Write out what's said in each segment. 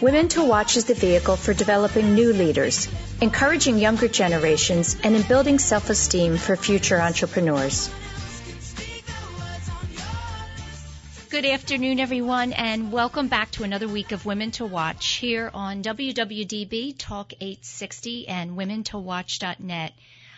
Women to Watch is the vehicle for developing new leaders, encouraging younger generations, and in building self-esteem for future entrepreneurs. Good afternoon, everyone, and welcome back to another week of Women to Watch here on WWDB Talk 860 and WomenToWatch.net.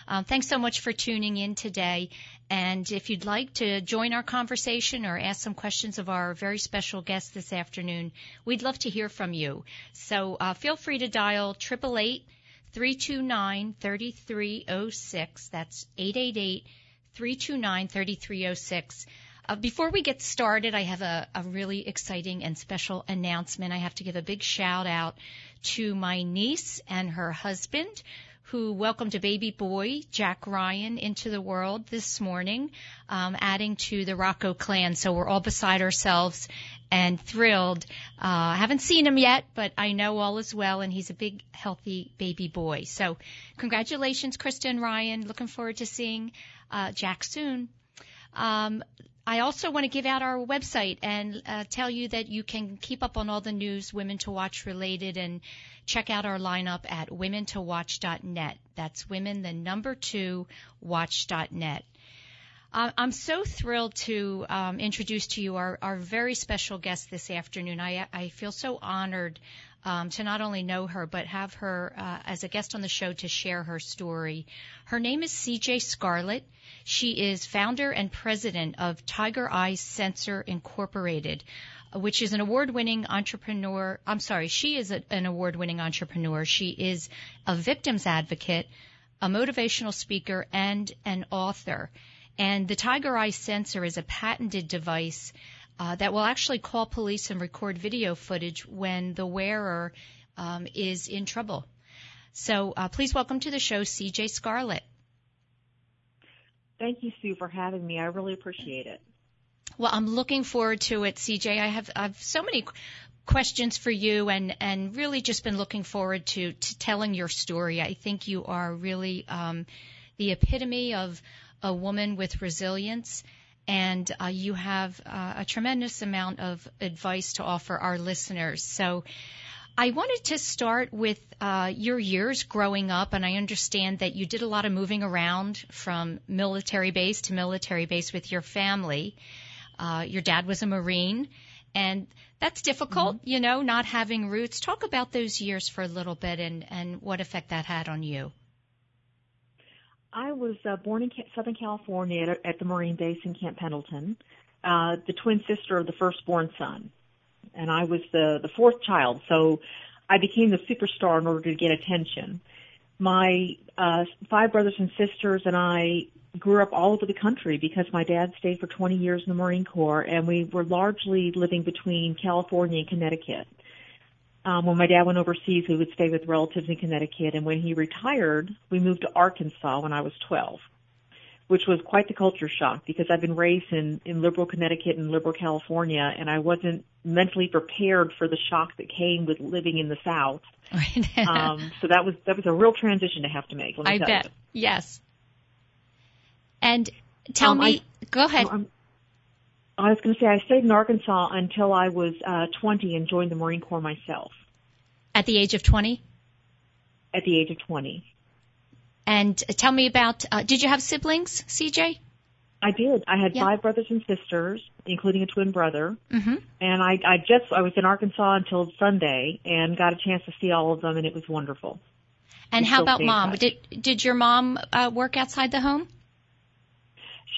Um, thanks so much for tuning in today. And if you'd like to join our conversation or ask some questions of our very special guest this afternoon, we'd love to hear from you. So uh, feel free to dial 888 329 3306. That's 888 329 3306. Uh, before we get started, I have a, a really exciting and special announcement. I have to give a big shout out to my niece and her husband who welcomed a baby boy, Jack Ryan, into the world this morning, um, adding to the Rocco clan. So we're all beside ourselves and thrilled. Uh, I haven't seen him yet, but I know all is well, and he's a big, healthy baby boy. So congratulations, Krista and Ryan. Looking forward to seeing uh, Jack soon. Um, I also want to give out our website and uh, tell you that you can keep up on all the news Women to Watch related and check out our lineup at womentowatch.net. That's women, the number two, watch.net. Uh, I'm so thrilled to um, introduce to you our, our, very special guest this afternoon. I, I feel so honored um, to not only know her, but have her uh, as a guest on the show to share her story. Her name is CJ Scarlet. She is founder and president of Tiger Eye Sensor Incorporated, which is an award-winning entrepreneur. I'm sorry, she is a, an award-winning entrepreneur. She is a victims advocate, a motivational speaker, and an author. And the Tiger Eye sensor is a patented device uh, that will actually call police and record video footage when the wearer um, is in trouble. So uh, please welcome to the show CJ Scarlet. Thank you, Sue, for having me. I really appreciate it. Well, I'm looking forward to it, CJ. I have, I have so many questions for you and, and really just been looking forward to, to telling your story. I think you are really um, the epitome of a woman with resilience and uh, you have uh, a tremendous amount of advice to offer our listeners. So I wanted to start with uh, your years growing up, and I understand that you did a lot of moving around from military base to military base with your family. Uh, your dad was a Marine, and that's difficult, mm-hmm. you know, not having roots. Talk about those years for a little bit and, and what effect that had on you. I was uh, born in Southern California at, at the Marine base in Camp Pendleton, uh, the twin sister of the firstborn son. And I was the, the fourth child, so I became the superstar in order to get attention. My uh, five brothers and sisters and I grew up all over the country because my dad stayed for 20 years in the Marine Corps, and we were largely living between California and Connecticut. Um, when my dad went overseas, we would stay with relatives in Connecticut, and when he retired, we moved to Arkansas when I was 12, which was quite the culture shock because I've been raised in, in liberal Connecticut and liberal California, and I wasn't mentally prepared for the shock that came with living in the South. um, so that was that was a real transition to have to make. I bet. You. Yes. And tell um, me, I, go ahead. I was going to say I stayed in Arkansas until I was uh, 20 and joined the Marine Corps myself. At the age of 20? At the age of 20. And tell me about, uh, did you have siblings, CJ? I did. I had yeah. five brothers and sisters, including a twin brother. Mm-hmm. And I, I just, I was in Arkansas until Sunday and got a chance to see all of them and it was wonderful. And how about mom? Did, did your mom uh, work outside the home?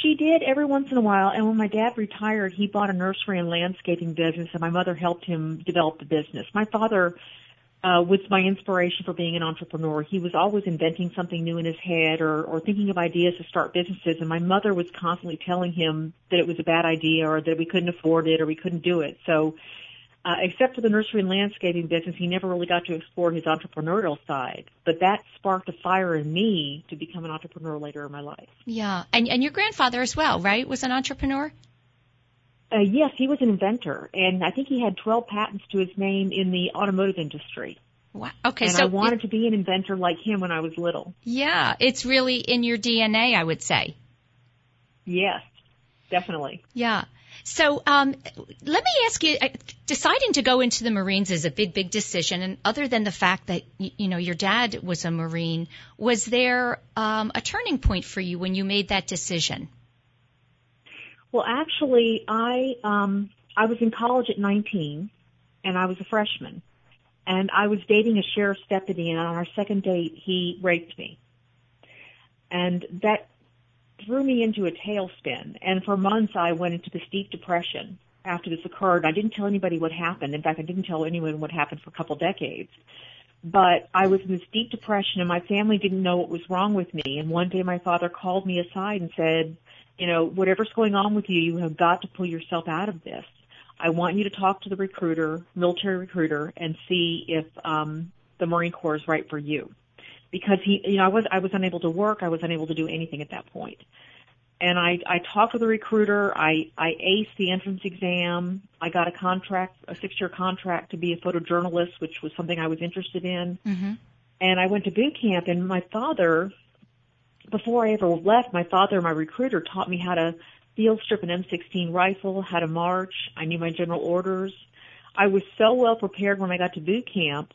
She did every once in a while, and when my dad retired, he bought a nursery and landscaping business, and my mother helped him develop the business. My father uh, was my inspiration for being an entrepreneur. He was always inventing something new in his head or, or thinking of ideas to start businesses, and my mother was constantly telling him that it was a bad idea or that we couldn't afford it or we couldn't do it. So Uh, except for the nursery and landscaping business, he never really got to explore his entrepreneurial side. But that sparked a fire in me to become an entrepreneur later in my life. Yeah, and and your grandfather as well, right? Was an entrepreneur. Uh, yes, he was an inventor, and I think he had 12 patents to his name in the automotive industry. Wow. Okay, and so I wanted it, to be an inventor like him when I was little. Yeah, it's really in your DNA, I would say. Yes, definitely. Yeah. So um, let me ask you: uh, deciding to go into the Marines is a big, big decision. And other than the fact that you know your dad was a Marine, was there um, a turning point for you when you made that decision? Well, actually, I um, I was in college at 19, and I was a freshman, and I was dating a sheriff's deputy, and on our second date, he raped me, and that threw me into a tailspin. And for months, I went into this deep depression after this occurred. I didn't tell anybody what happened. In fact, I didn't tell anyone what happened for a couple decades. But I was in this deep depression and my family didn't know what was wrong with me. And one day my father called me aside and said, you know, whatever's going on with you, you have got to pull yourself out of this. I want you to talk to the recruiter, military recruiter, and see if um, the Marine Corps is right for you because he, you know, I was I was unable to work. I was unable to do anything at that point. And I I talked to the recruiter. I I aced the entrance exam. I got a contract, a six year contract to be a photojournalist, which was something I was interested in. Mm-hmm. And I went to boot camp. And my father, before I ever left, my father, my recruiter, taught me how to field strip an M16 rifle, how to march. I knew my general orders. I was so well prepared when I got to boot camp,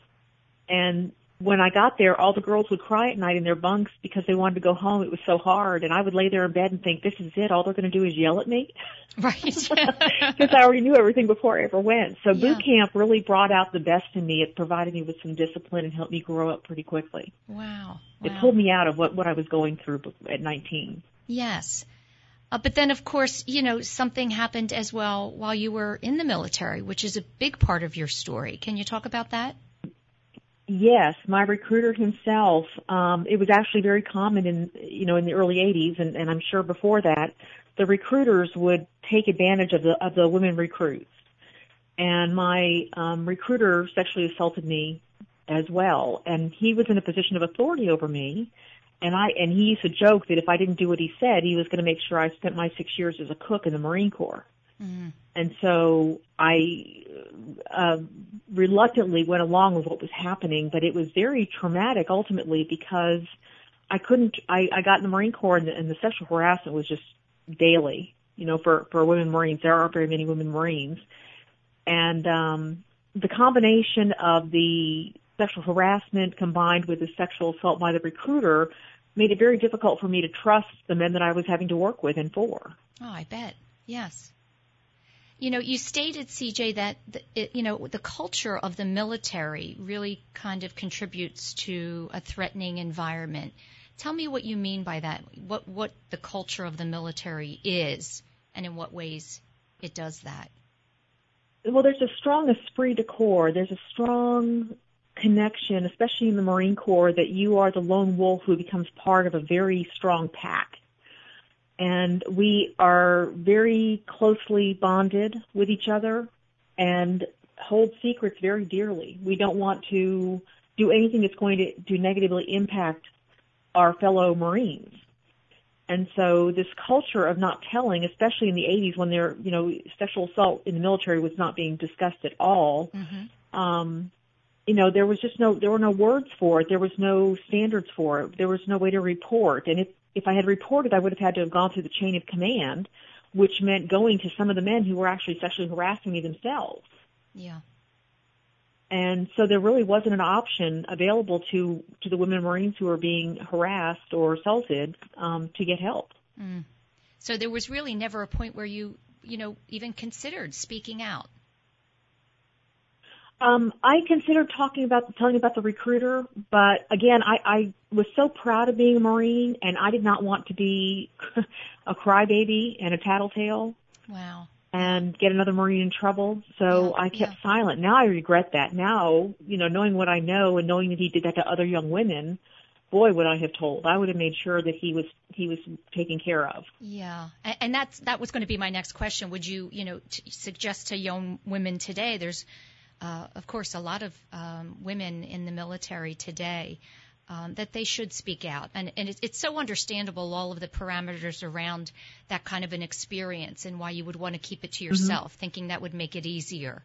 and when I got there, all the girls would cry at night in their bunks because they wanted to go home. It was so hard. And I would lay there in bed and think, this is it. All they're going to do is yell at me. Right. Because I already knew everything before I ever went. So Yeah. boot camp really brought out the best in me. It provided me with some discipline and helped me grow up pretty quickly. wow. It pulled me out of what, what I was going through at 19. Yes. Uh, but then, of course, you know, something happened as well while you were in the military, which is a big part of your story. Can you talk about that? Yes, my recruiter himself. Um, it was actually very common in you know in the early '80s, and, and I'm sure before that, the recruiters would take advantage of the of the women recruits. And my um, recruiter sexually assaulted me as well, and he was in a position of authority over me. And I and he used to joke that if I didn't do what he said, he was going to make sure I spent my six years as a cook in the Marine Corps. Mm. And so I uh, reluctantly went along with what was happening, but it was very traumatic ultimately because I couldn't. I, I got in the Marine Corps, and the, and the sexual harassment was just daily. You know, for for women Marines, there aren't very many women Marines, and um, the combination of the sexual harassment combined with the sexual assault by the recruiter made it very difficult for me to trust the men that I was having to work with and for. Oh, I bet. Yes. You know, you stated, CJ, that the, it, you know the culture of the military really kind of contributes to a threatening environment. Tell me what you mean by that. What what the culture of the military is, and in what ways it does that. well, there's a strong esprit de corps. There's a strong connection, especially in the Marine Corps, that you are the lone wolf who becomes part of a very strong pack. And we are very closely bonded with each other and hold secrets very dearly. We don't want to do anything that's going to, to negatively impact our fellow Marines. And so this culture of not telling, especially in the 80s when there, you know, sexual assault in the military was not being discussed at all, Mm-hmm. um, you know, there was just no, there were no words for it. There was no standards for it. There was no way to report. And if, if I had reported, I would have had to have gone through the chain of command, which meant going to some of the men who were actually sexually harassing me themselves. Yeah. And so there really wasn't an option available to, to the women Marines who were being harassed or assaulted, um, to get help. Mm. So there was really never a point where you, you know, even considered speaking out. Um, I considered talking about telling about the recruiter, but again, I, I was so proud of being a Marine, and I did not want to be a crybaby and a tattletale Wow. and get another Marine in trouble. So Yeah, I kept yeah. silent. Now I regret that. Now, you know, knowing what I know and knowing that he did that to other young women, boy, would I have told. I would have made sure that he was he was taken care of. Yeah, and, that's that was going to be my next question. Would you, you know, t- suggest to young women today? There's, uh, of course, a lot of um, women in the military today. Um, that they should speak out, and, and it's, it's so understandable all of the parameters around that kind of an experience and why you would want to keep it to yourself, mm-hmm. thinking that would make it easier.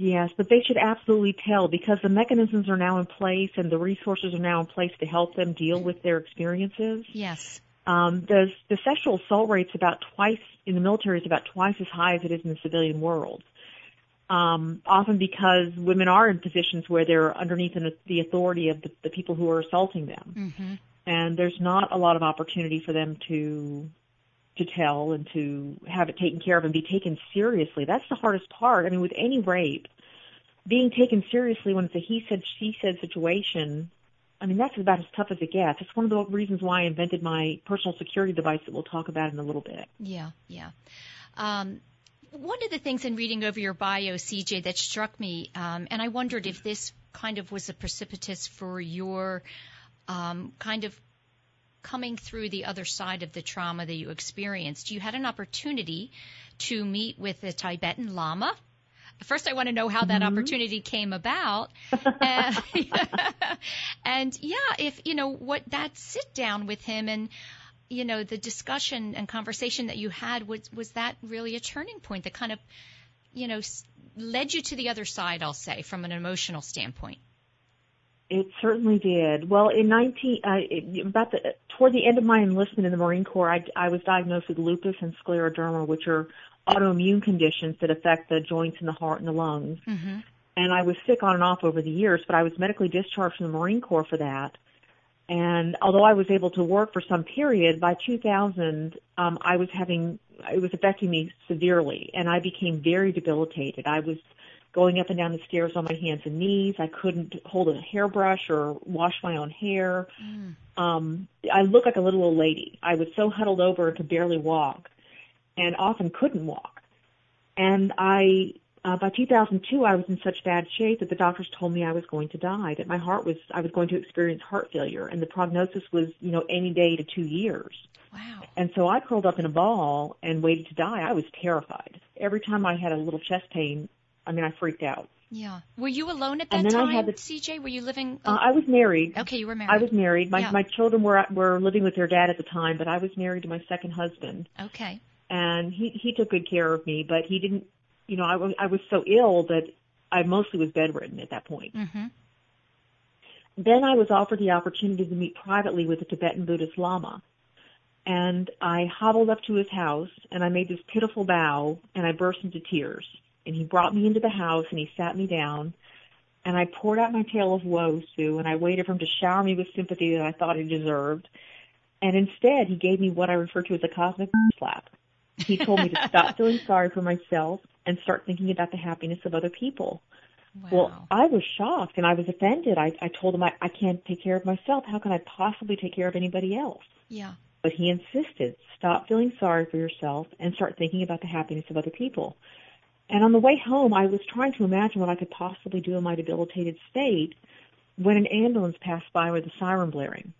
Yes, but they should absolutely tell because the mechanisms are now in place and the resources are now in place to help them deal with their experiences. Yes. Um, the, the sexual assault rate's about twice in the military is about twice as high as it is in the civilian world. Um, often because women are in positions where they're underneath the authority of the, the people who are assaulting them, mm-hmm. and there's not a lot of opportunity for them to to tell and to have it taken care of and be taken seriously. That's the hardest part. I mean, with any rape, being taken seriously when it's a he said, she said situation, I mean, that's about as tough as it gets. It's one of the reasons why I invented my personal security device that we'll talk about in a little bit. Yeah, yeah. Um, one of the things in reading over your bio, CJ, that struck me, um, and I wondered if this kind of was a precipitous for your um, kind of coming through the other side of the trauma that you experienced, you had an opportunity to meet with a Tibetan Lama. First, I want to know how that mm-hmm. opportunity came about. and, and yeah, if, you know, what that sit down with him and, you know, the discussion and conversation that you had, was, was that really a turning point that kind of, you know, led you to the other side, I'll say, from an emotional standpoint? It certainly did. Well, in 19, uh, about the, toward the end of my enlistment in the Marine Corps, I, I was diagnosed with lupus and scleroderma, which are autoimmune conditions that affect the joints in the heart and the lungs. Mm-hmm. And I was sick on and off over the years, but I was medically discharged from the Marine Corps for that. And although I was able to work for some period, by 2000, um, I was having, it was affecting me severely, and I became very debilitated. I was going up and down the stairs on my hands and knees. I couldn't hold a hairbrush or wash my own hair. Mm. Um, I looked like a little old lady. I was so huddled over and could barely walk and often couldn't walk. And I, uh, by 2002, I was in such bad shape that the doctors told me I was going to die, that my heart was, I was going to experience heart failure and the prognosis was, you know, any day to two years. Wow. And so I curled up in a ball and waited to die. I was terrified. Every time I had a little chest pain, I mean, I freaked out. Yeah. Were you alone at that and then time, I had the, CJ? Were you living? Uh, I was married. Okay, you were married. I was married. My yeah. my children were were living with their dad at the time, but I was married to my second husband. Okay. And he he took good care of me, but he didn't. You know, I was I was so ill that I mostly was bedridden at that point. Mm-hmm. Then I was offered the opportunity to meet privately with a Tibetan Buddhist Lama. And I hobbled up to his house and I made this pitiful bow and I burst into tears and he brought me into the house and he sat me down and I poured out my tale of woe, Sue, and I waited for him to shower me with sympathy that I thought he deserved. And instead, he gave me what I refer to as a cosmic slap. He told me to stop feeling sorry for myself and start thinking about the happiness of other people. Wow. Well, I was shocked and I was offended. I, I told him I, I can't take care of myself. How can I possibly take care of anybody else? Yeah. But he insisted, stop feeling sorry for yourself and start thinking about the happiness of other people. And on the way home, I was trying to imagine what I could possibly do in my debilitated state when an ambulance passed by with a siren blaring.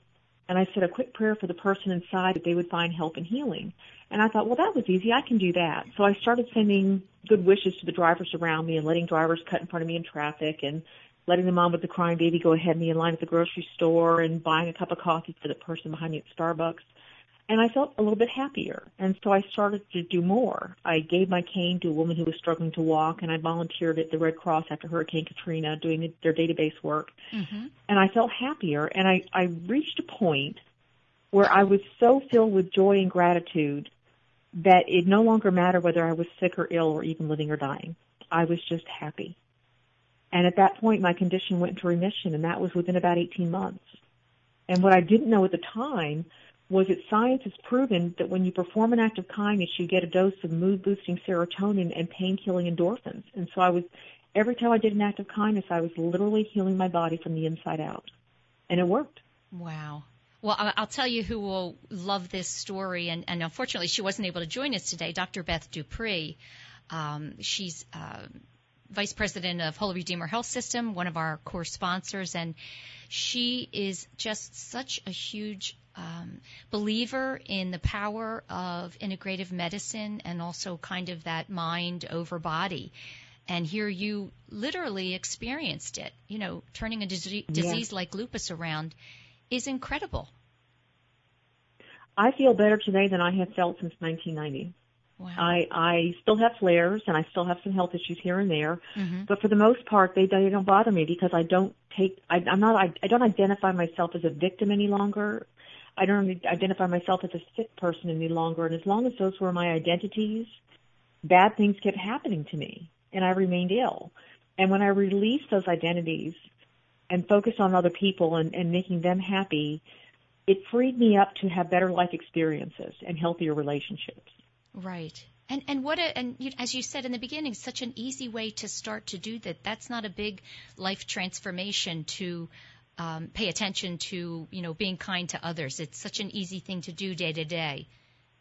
And I said a quick prayer for the person inside that they would find help and healing. And I thought, well, that was easy. I can do that. So I started sending good wishes to the drivers around me and letting drivers cut in front of me in traffic and letting the mom with the crying baby go ahead of me in line at the grocery store and buying a cup of coffee for the person behind me at Starbucks and I felt a little bit happier. And so I started to do more. I gave my cane to a woman who was struggling to walk, and I volunteered at the Red Cross after Hurricane Katrina doing their database work. Mm-hmm. And I felt happier, and I, I reached a point where I was so filled with joy and gratitude that it no longer mattered whether I was sick or ill or even living or dying. I was just happy. And at that point, my condition went into remission, and that was within about 18 months. And what I didn't know at the time was that science has proven that when you perform an act of kindness, you get a dose of mood boosting serotonin and pain killing endorphins. And so I was, every time I did an act of kindness, I was literally healing my body from the inside out. And it worked. Wow. Well, I'll tell you who will love this story, and, and unfortunately, she wasn't able to join us today. Dr. Beth Dupree. Um, she's uh, vice president of Holy Redeemer Health System, one of our core sponsors, and she is just such a huge um, believer in the power of integrative medicine and also kind of that mind over body. And here you literally experienced it. You know, turning a disease, disease like lupus around is incredible. I feel better today than I have felt since 1990. Wow. I I still have flares and I still have some health issues here and there, mm-hmm. but for the most part they they don't bother me because I don't take I, I'm not I, I don't identify myself as a victim any longer. I don't identify myself as a sick person any longer, and as long as those were my identities, bad things kept happening to me, and I remained ill. And when I released those identities and focus on other people and, and making them happy, it freed me up to have better life experiences and healthier relationships. Right. And and what a and you, as you said in the beginning, such an easy way to start to do that. That's not a big life transformation to um, pay attention to you know being kind to others. It's such an easy thing to do day to day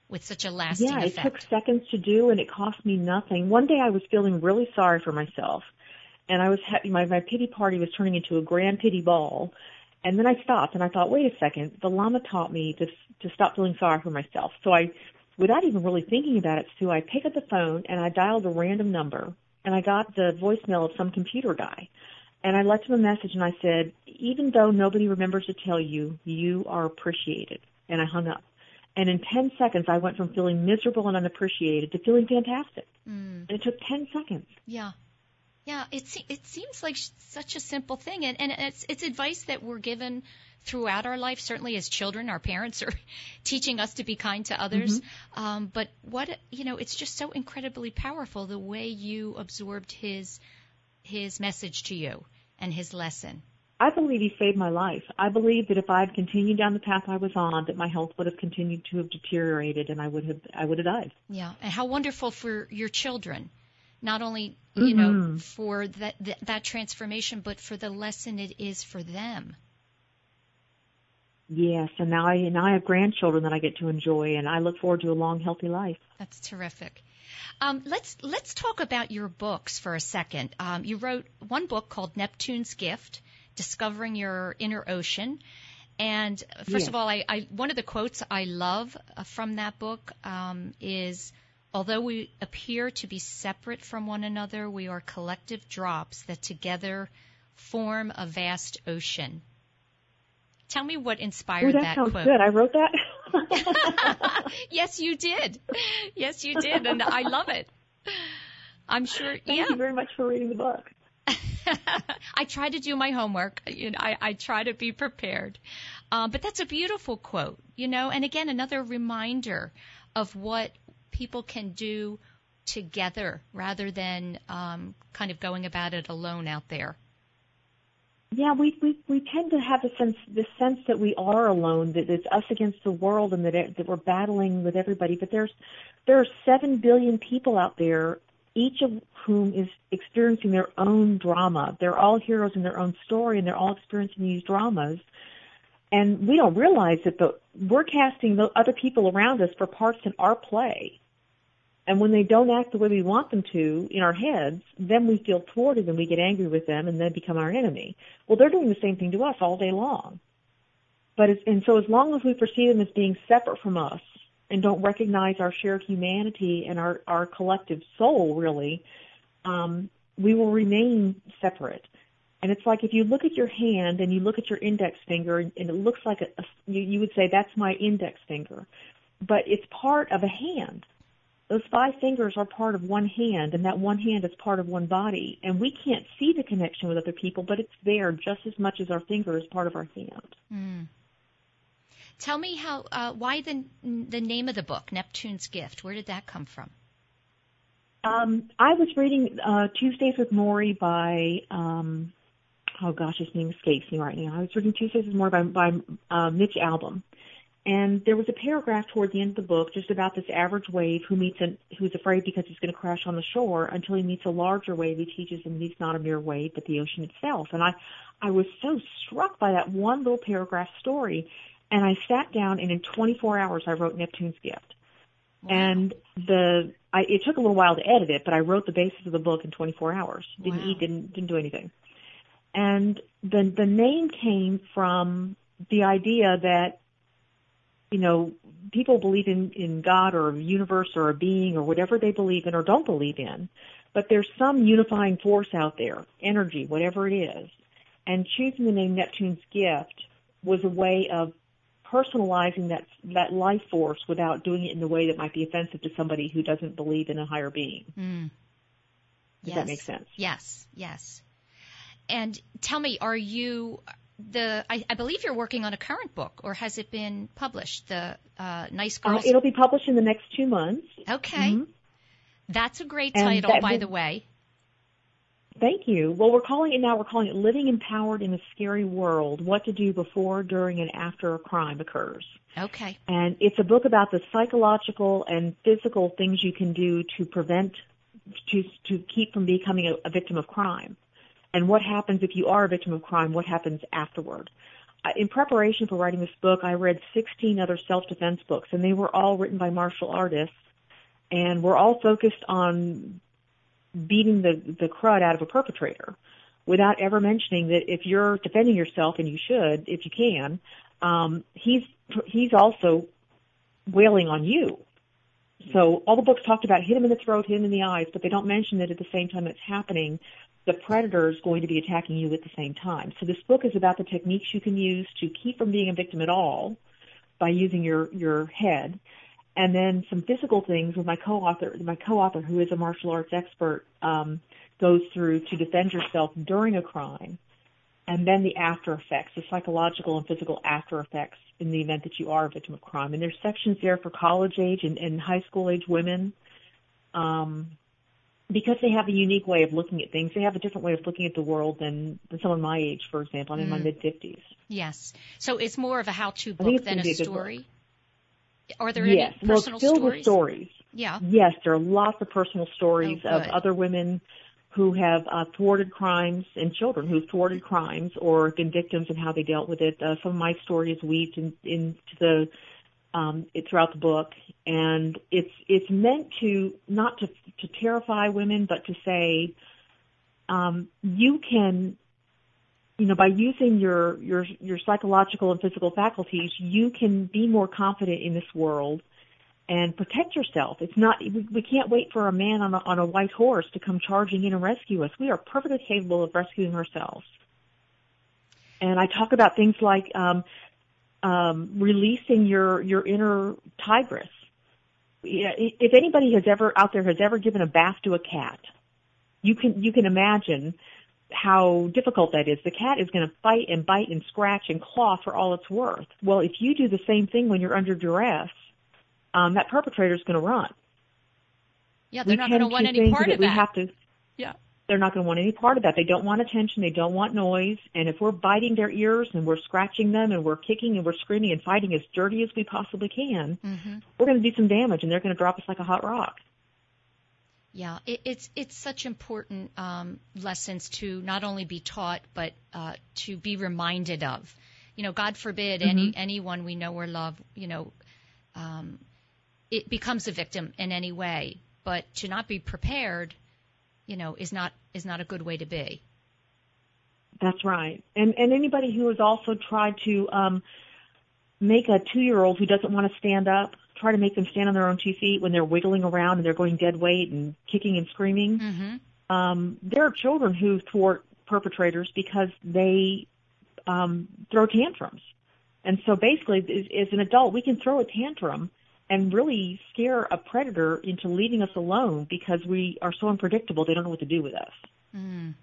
with such a lasting yeah, effect. Yeah, it took seconds to do, and it cost me nothing. One day I was feeling really sorry for myself, and I was happy. My my pity party was turning into a grand pity ball. And then I stopped and I thought, wait a second, the Lama taught me to to stop feeling sorry for myself. So I without even really thinking about it, Sue, I picked up the phone and I dialed a random number and I got the voicemail of some computer guy. And I left him a message and I said, even though nobody remembers to tell you, you are appreciated. And I hung up. And in 10 seconds, I went from feeling miserable and unappreciated to feeling fantastic. Mm. And it took 10 seconds. Yeah. Yeah, it, it seems like such a simple thing. And, and it's, it's advice that we're given throughout our life. Certainly, as children, our parents are teaching us to be kind to others. Mm-hmm. Um, but what you know, it's just so incredibly powerful the way you absorbed his his message to you and his lesson. I believe he saved my life. I believe that if I had continued down the path I was on, that my health would have continued to have deteriorated, and I would have I would have died. Yeah, and how wonderful for your children, not only you mm-hmm. know for that, that that transformation, but for the lesson it is for them. Yes, and now I now I have grandchildren that I get to enjoy, and I look forward to a long, healthy life. That's terrific. Um, let's let's talk about your books for a second. Um, you wrote one book called Neptune's Gift: Discovering Your Inner Ocean. And first yes. of all, I, I, one of the quotes I love uh, from that book um, is, "Although we appear to be separate from one another, we are collective drops that together form a vast ocean." Tell me what inspired that, that sounds quote. Good. I wrote that. yes, you did. Yes, you did, and I love it. I'm sure. Thank yeah. you very much for reading the book. I try to do my homework. You know, I, I try to be prepared. Um, but that's a beautiful quote, you know, and again, another reminder of what people can do together rather than um, kind of going about it alone out there. Yeah, we, we we tend to have a sense the sense that we are alone, that it's us against the world, and that it, that we're battling with everybody. But there's there are seven billion people out there, each of whom is experiencing their own drama. They're all heroes in their own story, and they're all experiencing these dramas. And we don't realize it, but we're casting the other people around us for parts in our play. And when they don't act the way we want them to in our heads, then we feel thwarted and we get angry with them and then become our enemy. Well, they're doing the same thing to us all day long. But it's, and so as long as we perceive them as being separate from us and don't recognize our shared humanity and our, our collective soul, really, um, we will remain separate. And it's like if you look at your hand and you look at your index finger and, and it looks like a, a you, you would say that's my index finger, but it's part of a hand those five fingers are part of one hand, and that one hand is part of one body. And we can't see the connection with other people, but it's there just as much as our finger is part of our hand. Mm. Tell me how, uh, why the the name of the book, Neptune's Gift? Where did that come from? Um, I was reading uh, Tuesdays with Morrie by, um, oh gosh, his name escapes me right now. I was reading Tuesdays with Morrie by, by uh, Mitch Albom, and there was a paragraph toward the end of the book just about this average wave who meets an, who's afraid because he's going to crash on the shore until he meets a larger wave. He teaches him he's not a mere wave, but the ocean itself. And I, I was so struck by that one little paragraph story. And I sat down and in 24 hours I wrote Neptune's Gift. Wow. And the I, it took a little while to edit it, but I wrote the basis of the book in 24 hours. Didn't wow. eat, didn't didn't do anything. And the the name came from the idea that you know people believe in in God or a universe or a being or whatever they believe in or don't believe in, but there's some unifying force out there, energy, whatever it is. And choosing the name Neptune's Gift was a way of personalizing that that life force without doing it in a way that might be offensive to somebody who doesn't believe in a higher being. Mm. Does yes. that make sense? Yes, yes. And tell me, are you the? I, I, believe you're working on a current book, or has it been published? The uh, Nice uh, Girls. Uh, it'll be published in the next two months. Okay, mm-hmm. that's a great title, by the way. Thank you. Well, we're calling it now, we're calling it Living Empowered in a Scary World, What to Do Before, During, and After a Crime Occurs. Okay. And it's a book about the psychological and physical things you can do to prevent, to, to keep from becoming a, a victim of crime. And what happens if you are a victim of crime, what happens afterward. In preparation for writing this book, I read 16 other self-defense books, and they were all written by martial artists, and were all focused on beating the, the crud out of a perpetrator without ever mentioning that if you're defending yourself, and you should, if you can, um, he's, he's also wailing on you. So all the books talked about hit him in the throat, hit him in the eyes, but they don't mention that at the same time it's happening, the predator is going to be attacking you at the same time. So this book is about the techniques you can use to keep from being a victim at all by using your, your head and then some physical things with my co-author. My co-author, who is a martial arts expert, um, goes through to defend yourself during a crime, and then the after effects, the psychological and physical after effects in the event that you are a victim of crime. And there's sections there for college age and, and high school age women. Um, because they have a unique way of looking at things, they have a different way of looking at the world than, than someone my age, for example. I'm mm. in my mm. mid 50s. Yes. So it's more of a how-to book than a story. Are there yes. any personal well, stories? stories? Yeah. Yes, there are lots of personal stories oh, of other women who have uh, thwarted crimes and children who've thwarted crimes or been victims and how they dealt with it. Uh, some of my stories is weaved in, into the um, it, throughout the book, and it's it's meant to not to to terrify women, but to say um, you can you know, by using your, your, your psychological and physical faculties, you can be more confident in this world and protect yourself. It's not, we, we can't wait for a man on a, on a white horse to come charging in and rescue us. We are perfectly capable of rescuing ourselves. And I talk about things like, um, um, releasing your, your inner tigress. If anybody has ever, out there has ever given a bath to a cat, you can, you can imagine how difficult that is. The cat is going to fight and bite and scratch and claw for all it's worth. Well, if you do the same thing when you're under duress, um, that perpetrator is going to run. Yeah, they're we not going to want any part of that. We have to. Yeah. They're not going to want any part of that. They don't want attention. They don't want noise. And if we're biting their ears and we're scratching them and we're kicking and we're screaming and fighting as dirty as we possibly can, mm-hmm. we're going to do some damage and they're going to drop us like a hot rock. Yeah, it, it's it's such important um, lessons to not only be taught but uh, to be reminded of. You know, God forbid mm-hmm. any anyone we know or love, you know, um, it becomes a victim in any way. But to not be prepared, you know, is not is not a good way to be. That's right. And and anybody who has also tried to um, make a two year old who doesn't want to stand up try to make them stand on their own two feet when they're wiggling around and they're going dead weight and kicking and screaming. Mm-hmm. Um, there are children who thwart perpetrators because they um, throw tantrums. And so basically, as, as an adult, we can throw a tantrum and really scare a predator into leaving us alone because we are so unpredictable they don't know what to do with us. Mm.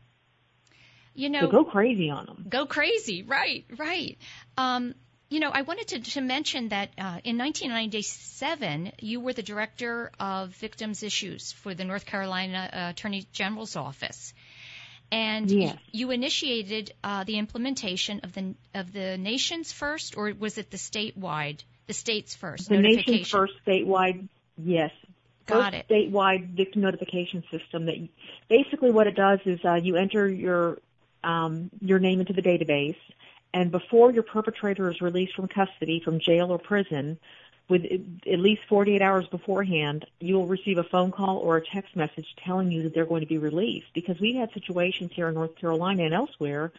You know, so go crazy on them. Go crazy, right, right. Um, you know, I wanted to, to mention that uh, in 1997, you were the director of victims issues for the North Carolina uh, Attorney General's office, and yes. you initiated uh, the implementation of the of the nation's first, or was it the statewide, the state's first the nation's first statewide? Yes, got first it. Statewide victim notification system. That basically what it does is uh, you enter your um, your name into the database and before your perpetrator is released from custody, from jail or prison, with at least 48 hours beforehand, you will receive a phone call or a text message telling you that they're going to be released. Because we've had situations here in North Carolina and elsewhere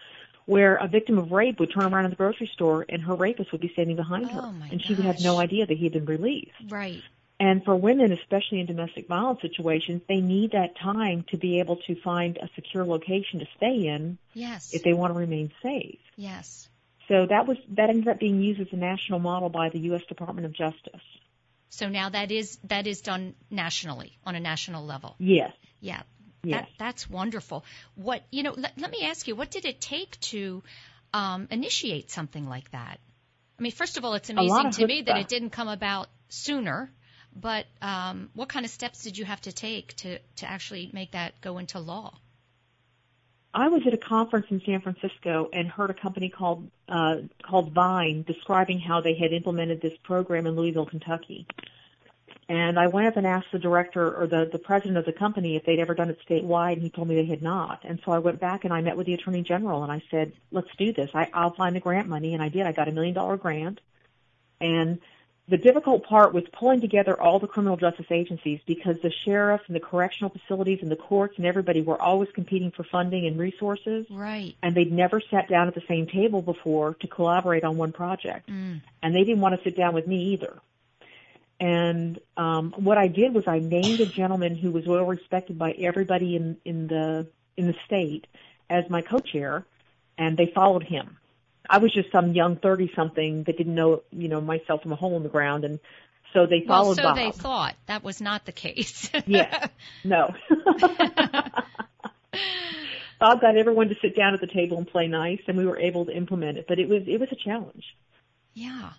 where a victim of rape would turn around in the grocery store and her rapist would be standing behind her, Oh, my and she would have no idea that he had been released. Right. And for women, especially in domestic violence situations, they need that time to be able to find a secure location to stay in Yes. if they want to remain safe. yes. So that was that ended up being used as a national model by the U.S. Department of Justice. So now that is that is done nationally on a national level. Yes, Yeah. Yes. That, that's wonderful. What you know? Let, let me ask you, what did it take to um, initiate something like that? I mean, first of all, it's amazing to me that it didn't come about sooner. But um, what kind of steps did you have to take to to actually make that go into law? I was at a conference in San Francisco and heard a company called uh, called Vine describing how they had implemented this program in Louisville, Kentucky. And I went up and asked the director or the, the president of the company if they'd ever done it statewide, and he told me they had not. And so I went back and I met with the attorney general and I said, "Let's do this. I, I'll find the grant money," and I did. I got a million dollar grant, and the difficult part was pulling together all the criminal justice agencies because the sheriffs and the correctional facilities and the courts and everybody were always competing for funding and resources Right. and they'd never sat down at the same table before to collaborate on one project. Mm. And they didn't want to sit down with me either. And um, what I did was I named a gentleman who was well respected by everybody in, in the in the state as my co-chair, and they followed him. I was just some young thirty something that didn't know you know myself from a hole in the ground, and so they Well, followed so Bob. they thought that was not the case. Yes. No. Bob got everyone to sit down at the table and play nice, and we were able to implement it. But it was it was a challenge. Yeah.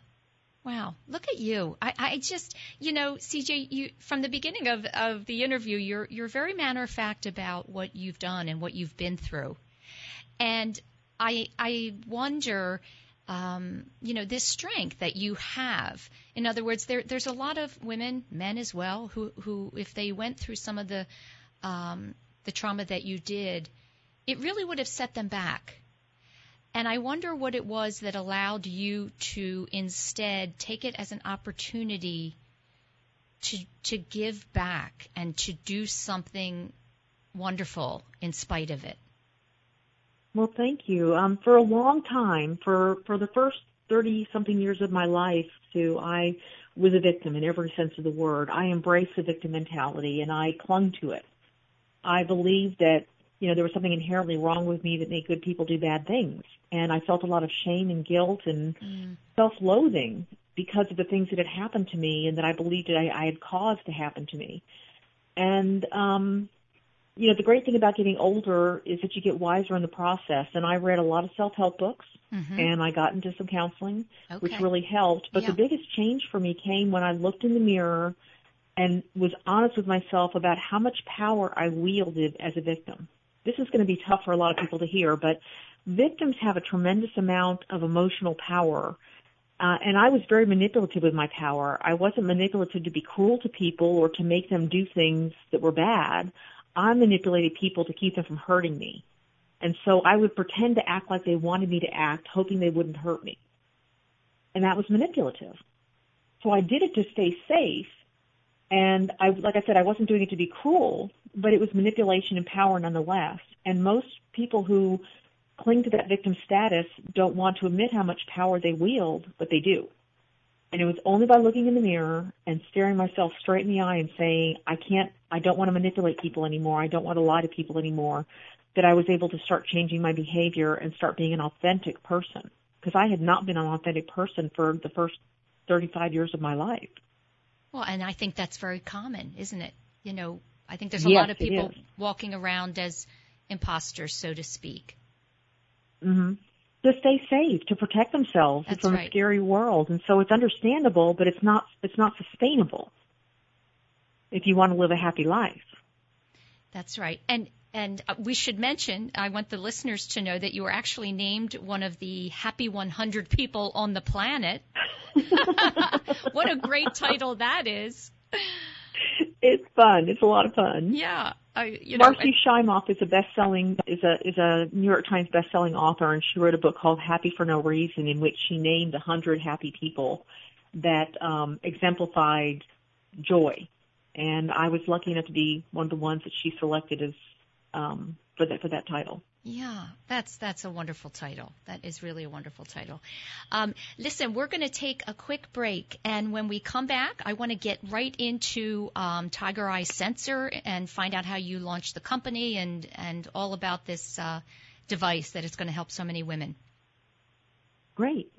Wow. Look at you. I, I just, you know, CJ, you from the beginning of, of the interview, you're you're very matter of fact about what you've done and what you've been through. And I I wonder um, you know, this strength that you have. In other words, there there's a lot of women, men as well, who who if they went through some of the um, the trauma that you did, it really would have set them back. And I wonder what it was that allowed you to instead take it as an opportunity to to give back and to do something wonderful in spite of it. Well, thank you. Um, for a long time, for for the first thirty something years of my life, Sue, I was a victim in every sense of the word. I embraced the victim mentality and I clung to it. I believed that you know there was something inherently wrong with me that made good people do bad things, and I felt a lot of shame and guilt and self-loathing because of the things that had happened to me and that I believed that I, I had caused to happen to me. And um, you know, the great thing about getting older is that you get wiser in the process. And I read a lot of self-help books, and I got into some counseling, which really helped. But Yeah. the biggest change for me came when I looked in the mirror and was honest with myself about how much power I wielded as a victim. This is going to be tough for a lot of people to hear, but victims have a tremendous amount of emotional power. Uh, and I was very manipulative with my power. I wasn't manipulative to be cruel to people or to make them do things that were bad. I manipulated people to keep them from hurting me. And so I would pretend to act like they wanted me to act, hoping they wouldn't hurt me. And that was manipulative. So I did it to stay safe. And I, like I said, I wasn't doing it to be cruel, but it was manipulation and power nonetheless. And most people who cling to that victim status don't want to admit how much power they wield, but they do. And it was only by looking in the mirror and staring myself straight in the eye and saying, I can't, I don't want to manipulate people anymore. I don't want to lie to people anymore, that I was able to start changing my behavior and start being an authentic person. Because I had not been an authentic person for the first 35 years of my life. Well, and I think that's very common, isn't it? You know, I think there's a Yes, lot of people walking around as imposters, so to speak. hmm To stay safe, to protect themselves That's from right. a scary world. And so it's understandable, but it's not, it's not sustainable if you want to live a happy life. That's right. And and uh, we should mention, I want the listeners to know that you were actually named one of the happy 100 people on the planet. what a great title that is. It's fun. It's a lot of fun. Yeah. I, you know, Marcy Shimoff is a best-selling is a is a New York Times best-selling author, and she wrote a book called Happy for No Reason, in which she named a hundred happy people that um, exemplified joy. And I was lucky enough to be one of the ones that she selected as um, for that for that title. Yeah, that's that's a wonderful title. That is really a wonderful title. Um, listen, we're going to take a quick break, and when we come back, I want to get right into um, Tiger Eye Sensor and find out how you launched the company and and all about this uh, device that is going to help so many women. Great.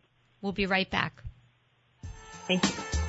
We'll be right back. Thank you.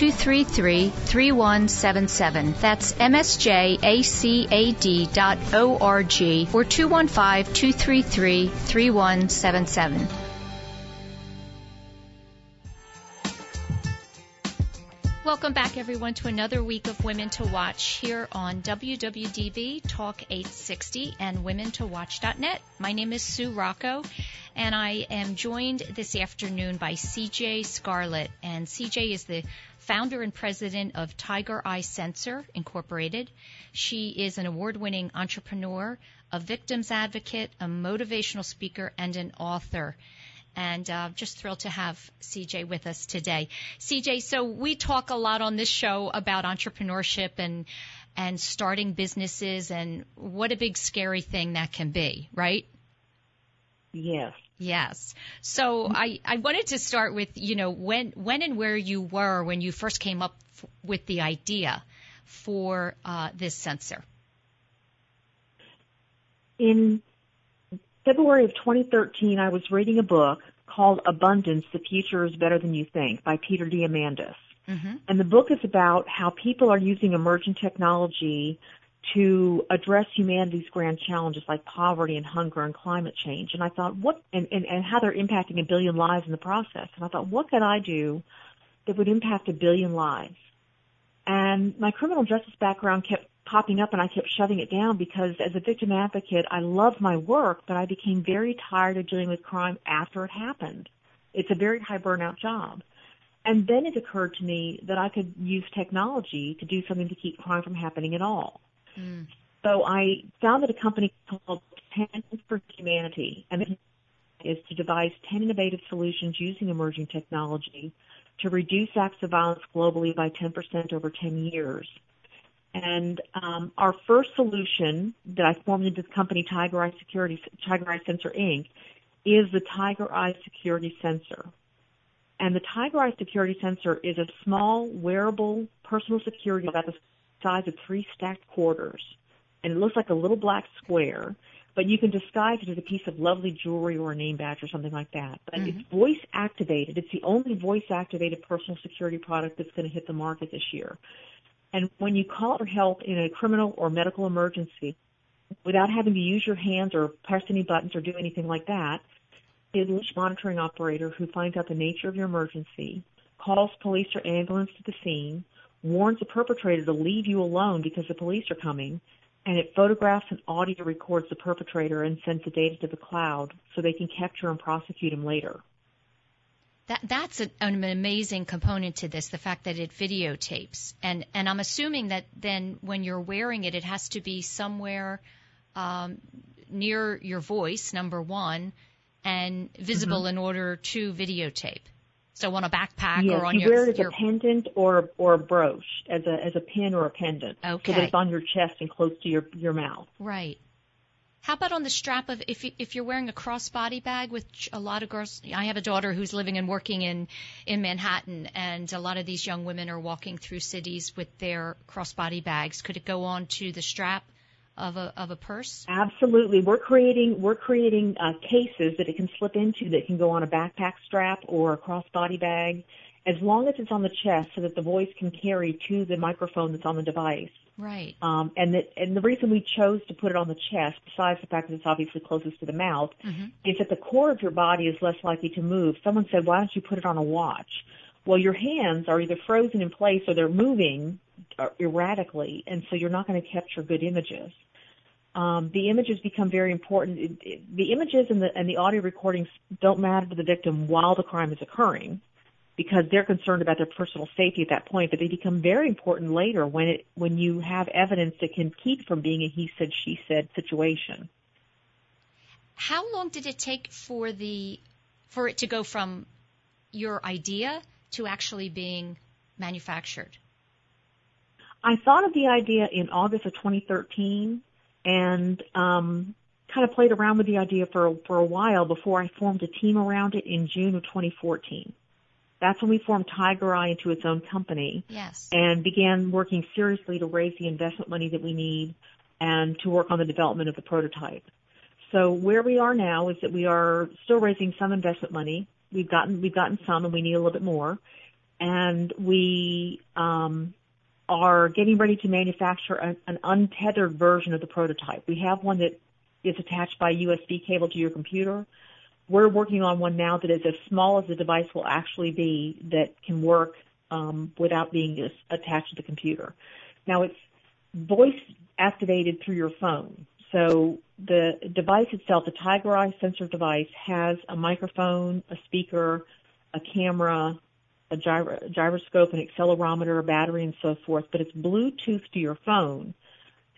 233 3177. That's msjacad.org or 215 233 3177. Welcome back, everyone, to another week of Women to Watch here on WWDB Talk 860 and WomenToWatch.net. My name is Sue Rocco, and I am joined this afternoon by CJ Scarlet. And CJ is the founder and president of Tiger Eye Sensor Incorporated. She is an award winning entrepreneur, a victims advocate, a motivational speaker, and an author and uh, just thrilled to have CJ with us today. CJ, so we talk a lot on this show about entrepreneurship and and starting businesses and what a big scary thing that can be, right? Yes. Yes. So I, I wanted to start with, you know, when, when and where you were when you first came up f- with the idea for uh, this sensor. In February of 2013, I was reading a book called Abundance, The Future is Better Than You Think by Peter Diamandis. Mm-hmm. And the book is about how people are using emerging technology to address humanity's grand challenges like poverty and hunger and climate change. And I thought, what, and, and, and how they're impacting a billion lives in the process. And I thought, what could I do that would impact a billion lives? And my criminal justice background kept popping up and I kept shutting it down because as a victim advocate, I loved my work, but I became very tired of dealing with crime after it happened. It's a very high burnout job. And then it occurred to me that I could use technology to do something to keep crime from happening at all. Mm. So I founded a company called 10 for Humanity, and is to devise 10 innovative solutions using emerging technology to reduce acts of violence globally by 10% over 10 years. And um, our first solution that I formed into the company Tiger Eye Security, Tiger Eye Sensor Inc., is the Tiger Eye Security Sensor. And the Tiger Eye Security Sensor is a small, wearable personal security the size of three stacked quarters. And it looks like a little black square, but you can disguise it as a piece of lovely jewelry or a name badge or something like that. But mm-hmm. it's voice activated. It's the only voice activated personal security product that's going to hit the market this year. And when you call for help in a criminal or medical emergency, without having to use your hands or press any buttons or do anything like that, a leash monitoring operator who finds out the nature of your emergency, calls police or ambulance to the scene, warns the perpetrator to leave you alone because the police are coming, and it photographs and audio records the perpetrator and sends the data to the cloud so they can capture and prosecute him later. That, that's a, an amazing component to this, the fact that it videotapes. And, and I'm assuming that then when you're wearing it, it has to be somewhere um, near your voice, number one, and visible mm-hmm. in order to videotape. So on a backpack yes, or on you your wear it as your... a pendant or or a brooch, as a as a pin or a pendant. Okay. So that it's on your chest and close to your your mouth. Right. How about on the strap of if you, if you're wearing a crossbody bag, which a lot of girls, I have a daughter who's living and working in in Manhattan, and a lot of these young women are walking through cities with their crossbody bags. Could it go on to the strap of a of a purse? Absolutely. We're creating we're creating uh, cases that it can slip into that can go on a backpack strap or a crossbody bag, as long as it's on the chest, so that the voice can carry to the microphone that's on the device. Right. Um, and the and the reason we chose to put it on the chest, besides the fact that it's obviously closest to the mouth, Mm-hmm. is that the core of your body is less likely to move. Someone said, "Why don't you put it on a watch?" Well, your hands are either frozen in place or they're moving uh, erratically, and so you're not going to capture good images. Um, the images become very important. It, it, the images and the and the audio recordings don't matter to the victim while the crime is occurring because they're concerned about their personal safety at that point, but they become very important later when it when you have evidence that can keep from being a he said she said situation. How long did it take for the for it to go from your idea to actually being manufactured? I thought of the idea in August of 2013 and um, kind of played around with the idea for for a while before I formed a team around it in June of 2014. That's when we formed Tiger Eye into its own company Yes. and began working seriously to raise the investment money that we need and to work on the development of the prototype. So where we are now is that we are still raising some investment money. We've gotten we've gotten some, and we need a little bit more. And we um, are getting ready to manufacture a, an untethered version of the prototype. We have one that is attached by USB cable to your computer. We're working on one now that is as small as the device will actually be that can work um, without being attached to the computer. Now it's voice activated through your phone. So the device itself, the Tiger Eye sensor device, has a microphone, a speaker, a camera, a gyro, gyroscope, an accelerometer, a battery, and so forth. But it's Bluetooth to your phone.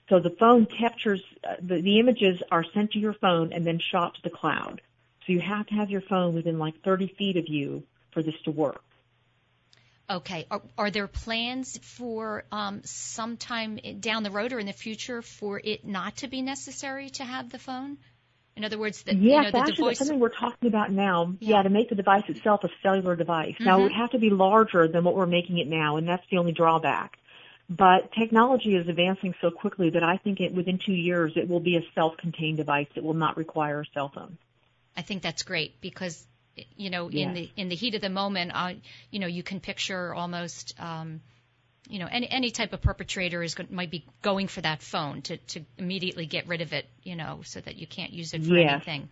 So the phone captures uh, the, the images are sent to your phone and then shot to the cloud. So you have to have your phone within like 30 feet of you for this to work. Okay. Are, are there plans for um, sometime down the road or in the future for it not to be necessary to have the phone? In other words, the, Yes, you know, the actually, that's something we're talking about now. Yeah. Yeah. to make the device itself a cellular device. Now, it would have to be larger than what we're making it now, and that's the only drawback. But technology is advancing so quickly that I think it, within two years it will be a self-contained device that will not require a cell phone. I think that's great because you know in the in the heat of the moment, uh, you know you can picture almost. Um, you know, any any type of perpetrator is might be going for that phone to to immediately get rid of it, you know, so that you can't use it for anything.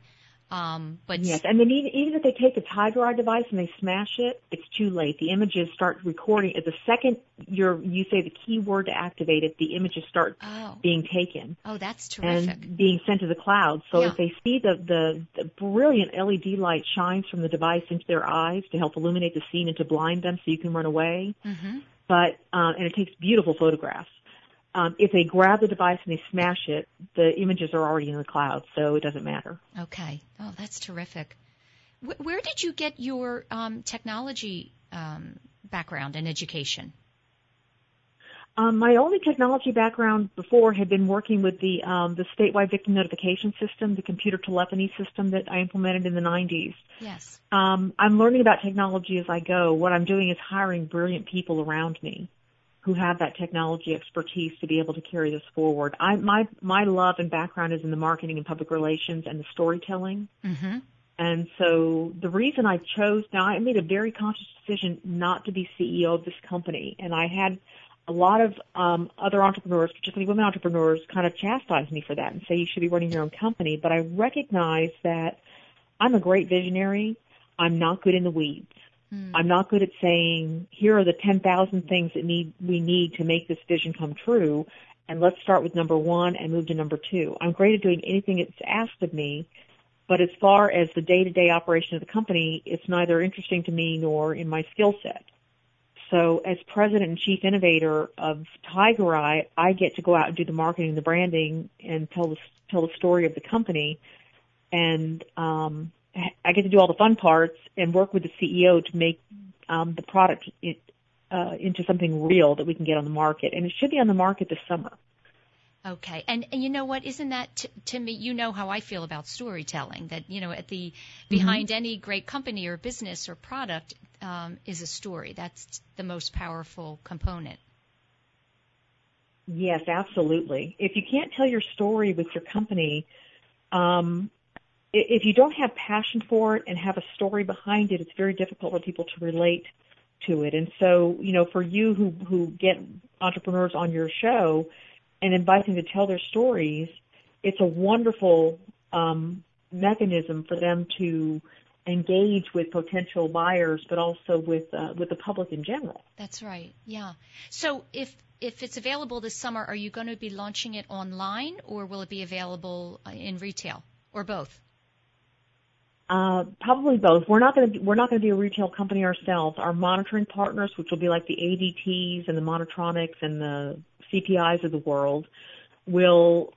Um, but Yes, and then even, even if they take a Tiger Eye device and they smash it, it's too late. The images start recording. At the second you're, you say the keyword to activate it, the images start oh, being taken. oh, that's terrific. and being sent to the cloud. So Yeah. if they see the, the, the brilliant LED light shines from the device into their eyes to help illuminate the scene and to blind them so you can run away, hmm but um, and it takes beautiful photographs. Um, if they grab the device and they smash it, the images are already in the cloud, so it doesn't matter. Okay. Oh, that's terrific. Wh- where did you get your um, technology um, background and education? Um, my only technology background before had been working with the um, the statewide victim notification system, the computer telephony system that I implemented in the 90s. Yes. Um, I'm learning about technology as I go. What I'm doing is hiring brilliant people around me who have that technology expertise to be able to carry this forward. I, my my love and background is in the marketing and public relations and the storytelling. Mm-hmm. And so the reason I chose now I made a very conscious decision not to be CEO of this company, and I had a lot of um, other entrepreneurs, particularly women entrepreneurs, kind of chastise me for that and say you should be running your own company. But I recognize that I'm a great visionary. I'm not good in the weeds. I'm not good at saying here are the 10,000 things that need we need to make this vision come true, and let's start with number one and move to number two. I'm great at doing anything that's asked of me, but as far as the day-to-day operation of the company, it's neither interesting to me nor in my skill set. So as president and chief innovator of Tiger Eye, I get to go out and do the marketing, the branding, and tell the tell the story of the company. And um, I get to do all the fun parts and work with the CEO to make um, the product it, uh, into something real that we can get on the market. And it should be on the market this summer. Okay, and and you know what? Isn't that t- to me? You know how I feel about storytelling. That you know, at the behind mm-hmm. any great company or business or product um, is a story. That's the most powerful component. Yes, absolutely. If you can't tell your story with your company, um, if you don't have passion for it and have a story behind it, it's very difficult for people to relate to it. And so, you know, for you who who get entrepreneurs on your show and invite them to tell their stories, it's a wonderful um, mechanism for them to engage with potential buyers, but also with uh, with the public in general. That's right. Yeah. So if if it's available this summer, are you going to be launching it online, or will it be available uh, in retail, or both? Uh, probably both. We're not going to we're not going to be a retail company ourselves. Our monitoring partners, which will be like the ADTs and the Monitronics and the CPIs of the world, will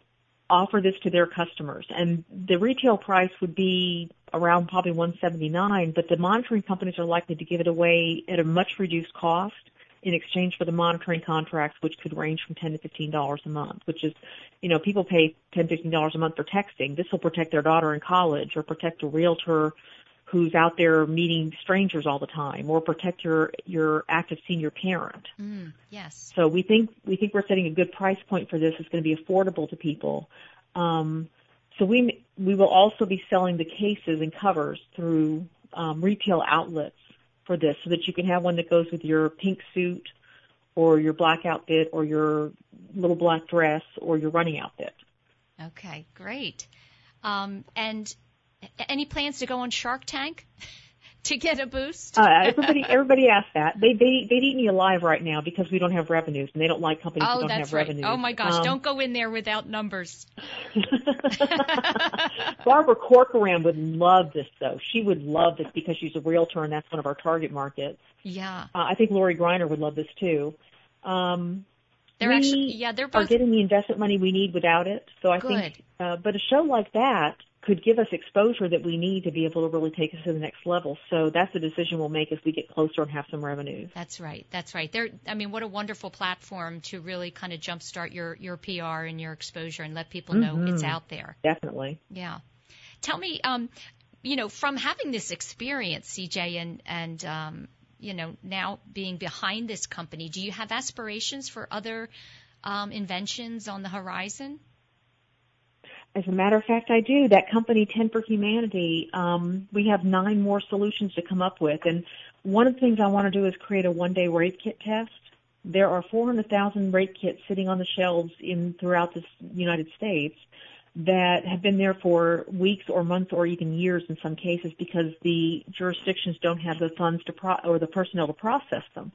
offer this to their customers. And the retail price would be around probably 179, but the monitoring companies are likely to give it away at a much reduced cost in exchange for the monitoring contracts, which could range from 10 to 15 dollars a month, which is, you know, people pay 10, 15 dollars a month for texting. This will protect their daughter in college or protect a realtor who's out there meeting strangers all the time or protect your your active senior parent. Mm, yes. So we think we think we're setting a good price point for this. It's going to be affordable to people. Um, so we we will also be selling the cases and covers through um, retail outlets for this so that you can have one that goes with your pink suit or your black outfit or your little black dress or your running outfit. Okay, great. Um, and any plans to go on Shark Tank? to get a boost? uh, everybody, everybody asks that. They they they'd eat me alive right now because we don't have revenues, and they don't like companies oh, that don't have right. revenues. Oh my gosh! Um, don't go in there without numbers. Barbara Corcoran would love this, though. She would love this because she's a realtor, and that's one of our target markets. Yeah. Uh, I think Lori Greiner would love this too. Um, they're we actually, yeah, they're both are getting the investment money we need without it. So I Good. think, uh, but a show like that could give us exposure that we need to be able to really take us to the next level. So that's a decision we'll make as we get closer and have some revenue. That's right. That's right. There. I mean, what a wonderful platform to really kind of jumpstart your your PR and your exposure and let people know mm-hmm. it's out there. Definitely. Yeah. Tell me, um, you know, from having this experience, CJ, and and um, you know, now being behind this company, do you have aspirations for other um, inventions on the horizon? As a matter of fact, I do. That company, 10 for Humanity, um, we have nine more solutions to come up with. And one of the things I want to do is create a one-day rape kit test. There are 400,000 rape kits sitting on the shelves in throughout the United States that have been there for weeks or months or even years in some cases because the jurisdictions don't have the funds to pro- or the personnel to process them.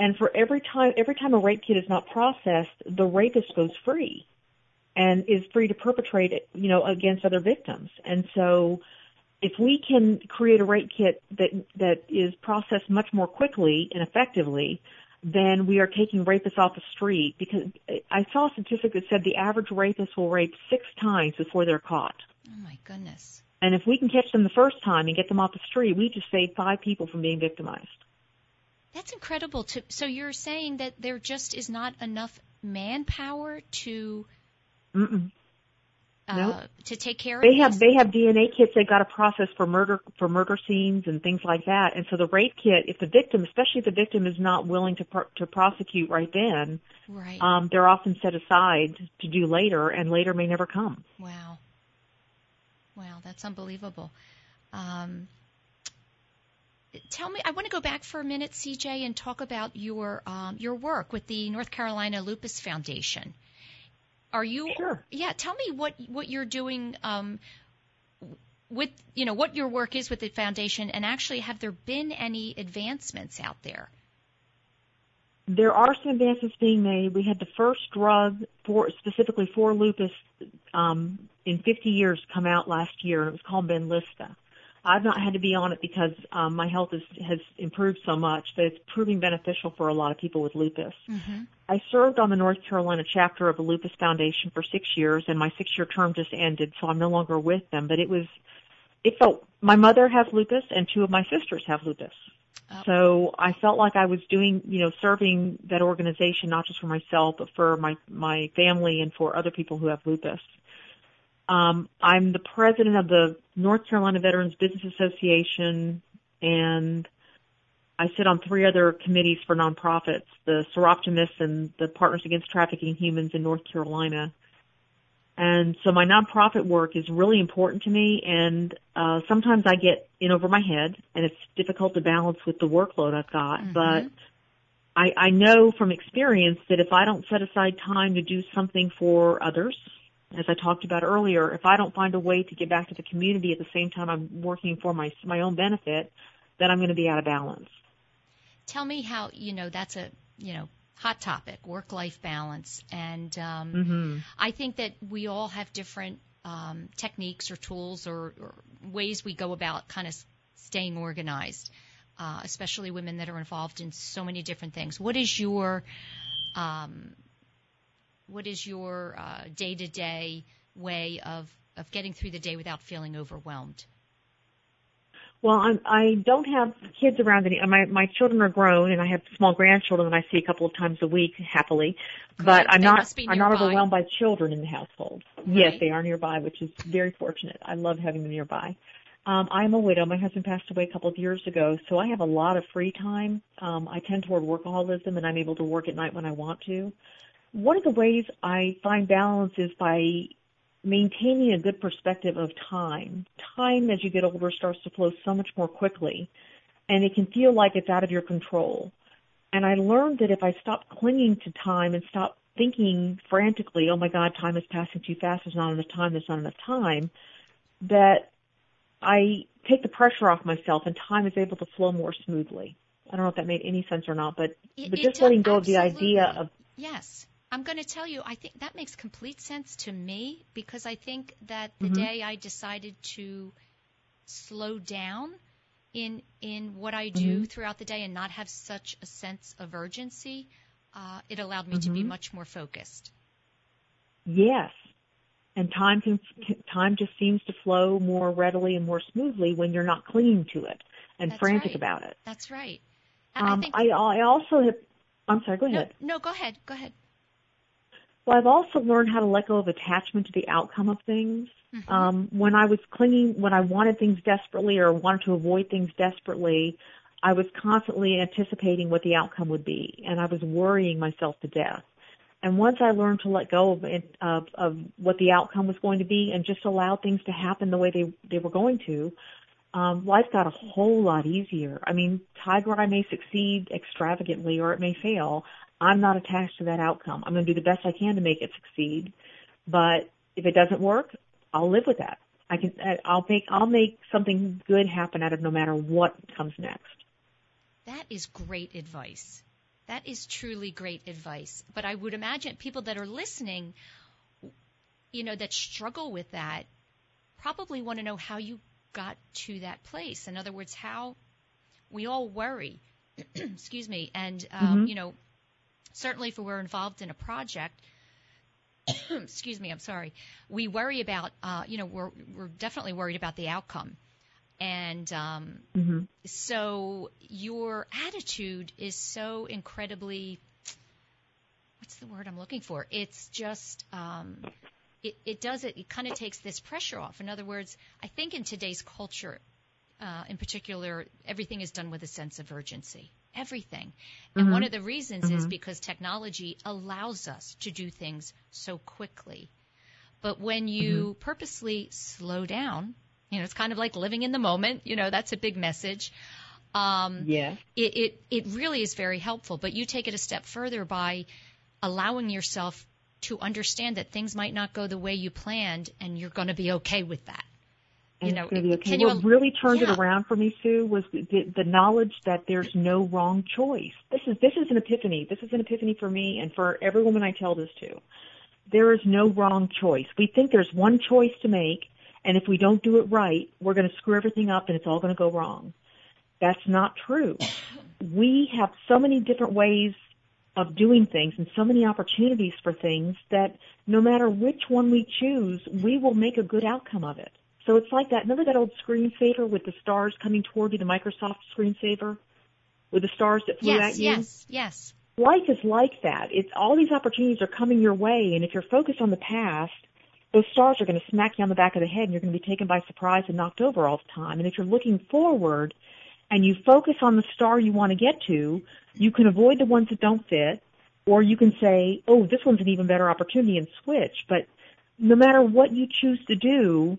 And for every time every time a rape kit is not processed, the rapist goes free and is free to perpetrate it, you know, against other victims. And so if we can create a rape kit that that is processed much more quickly and effectively, then we are taking rapists off the street because I saw a statistic that said the average rapist will rape six times before they're caught. Oh my goodness. And if we can catch them the first time and get them off the street, we just save five people from being victimized. That's incredible. To, so you're saying that there just is not enough manpower to Mm-mm. Uh, nope. to take care they of. They have they have DNA kits they've got to process for murder for murder scenes and things like that. And so the rape kit, if the victim, especially if the victim is not willing to pr- to prosecute right then, right. Um, they're often set aside to do later, and later may never come. Wow. Wow, that's unbelievable. Um, tell me, I want to go back for a minute, CJ, and talk about your um, your work with the North Carolina Lupus Foundation. Are you? Sure. Yeah. Tell me what what you're doing um, with you know what your work is with the foundation, and actually, have there been any advancements out there? There are some advances being made. We had the first drug for specifically for lupus um, in 50 years come out last year. It was called Benlysta. I've not had to be on it because um, my health is, has improved so much that it's proving beneficial for a lot of people with lupus. Mm-hmm. I served on the North Carolina chapter of the Lupus Foundation for six years, and my six-year term just ended, so I'm no longer with them. But it was, it felt my mother has lupus, and two of my sisters have lupus, So I felt like I was doing, you know, serving that organization not just for myself, but for my my family and for other people who have lupus. Um, I'm the president of the North Carolina Veterans Business Association, and I sit on three other committees for nonprofits: the Soroptimists and the Partners Against Trafficking Humans in North Carolina. And so my nonprofit work is really important to me and uh sometimes I get in over my head and it's difficult to balance with the workload I've got, mm-hmm. but I, I know from experience that if I don't set aside time to do something for others, as I talked about earlier, if I don't find a way to get back to the community at the same time I'm working for my my own benefit, then I'm going to be out of balance. Tell me how you know that's a you know hot topic, work life balance. And um, mm-hmm. I think that we all have different um, techniques or tools or, or, ways we go about kind of staying organized, uh, especially women that are involved in so many different things. What is your um, what is your day to day way of, of getting through the day without feeling overwhelmed? Well, I'm, I don't have kids around any. My my children are grown, and I have small grandchildren that I see a couple of times a week, happily. But I'm they not I'm not overwhelmed by children in the household. Right. Yes, they are nearby, which is very fortunate. I love having them nearby. Um, I'm a widow. My husband passed away a couple of years ago, so I have a lot of free time. Um, I tend toward workaholism, and I'm able to work at night when I want to. One of the ways I find balance is by maintaining a good perspective of time. Time as you get older starts to flow so much more quickly and it can feel like it's out of your control. And I learned that if I stop clinging to time and stop thinking frantically, oh my God, time is passing too fast, there's not enough time, there's not enough time, that I take the pressure off myself and time is able to flow more smoothly. I don't know if that made any sense or not, but, it, but just letting go absolutely. of the idea of yes I'm going to tell you, I think that makes complete sense to me because I think that the mm-hmm. day I decided to slow down in in what I do mm-hmm. throughout the day and not have such a sense of urgency, uh, it allowed me mm-hmm. to be much more focused. Yes, and time can time just seems to flow more readily and more smoothly when you're not clinging to it and That's frantic right. about it. That's right. Um, I, think, I, I also have. I'm sorry. Go no, ahead. no, go ahead. Go ahead. Well, I've also learned how to let go of attachment to the outcome of things. Mm-hmm. Um, when I was clinging, when I wanted things desperately or wanted to avoid things desperately, I was constantly anticipating what the outcome would be, and I was worrying myself to death. And once I learned to let go of, it, of, of what the outcome was going to be and just allow things to happen the way they they were going to, um, life got a whole lot easier. I mean, Tiger Eye may succeed extravagantly or it may fail. I'm not attached to that outcome. I'm going to do the best I can to make it succeed. But if it doesn't work, I'll live with that. I can, I'll make, I'll make something good happen out of no matter what comes next. That is great advice. That is truly great advice. But I would imagine people that are listening, you know, that struggle with that probably want to know how you got to that place. In other words, how we all worry, excuse me, and, um, mm-hmm. you know, certainly if we're involved in a project, excuse me, I'm sorry, we worry about, uh, you know, we're, we're definitely worried about the outcome. And um, mm-hmm. so your attitude is so incredibly, what's the word I'm looking for? It's just, um, it, it does it, it kind of takes this pressure off. In other words, I think in today's culture, uh, in particular, everything is done with a sense of urgency everything. And mm-hmm. one of the reasons mm-hmm. is because technology allows us to do things so quickly. But when you mm-hmm. purposely slow down, you know, it's kind of like living in the moment, you know, that's a big message. Um, yeah. It, it, it really is very helpful, but you take it a step further by allowing yourself to understand that things might not go the way you planned and you're going to be okay with that you know, it's going to be okay. You, what really turned yeah. it around for me, Sue, was the, the knowledge that there's no wrong choice. This is this is an epiphany. This is an epiphany for me and for every woman I tell this to. There is no wrong choice. We think there's one choice to make, and if we don't do it right, we're going to screw everything up, and it's all going to go wrong. That's not true. We have so many different ways of doing things and so many opportunities for things that no matter which one we choose, we will make a good outcome of it. So it's like that. Remember that old screensaver with the stars coming toward you, the Microsoft screensaver? with the stars that flew yes, at you. Yes, yes, Life is like that. It's all these opportunities are coming your way, and if you're focused on the past, those stars are going to smack you on the back of the head, and you're going to be taken by surprise and knocked over all the time. And if you're looking forward, and you focus on the star you want to get to, you can avoid the ones that don't fit, or you can say, "Oh, this one's an even better opportunity," and switch. But no matter what you choose to do,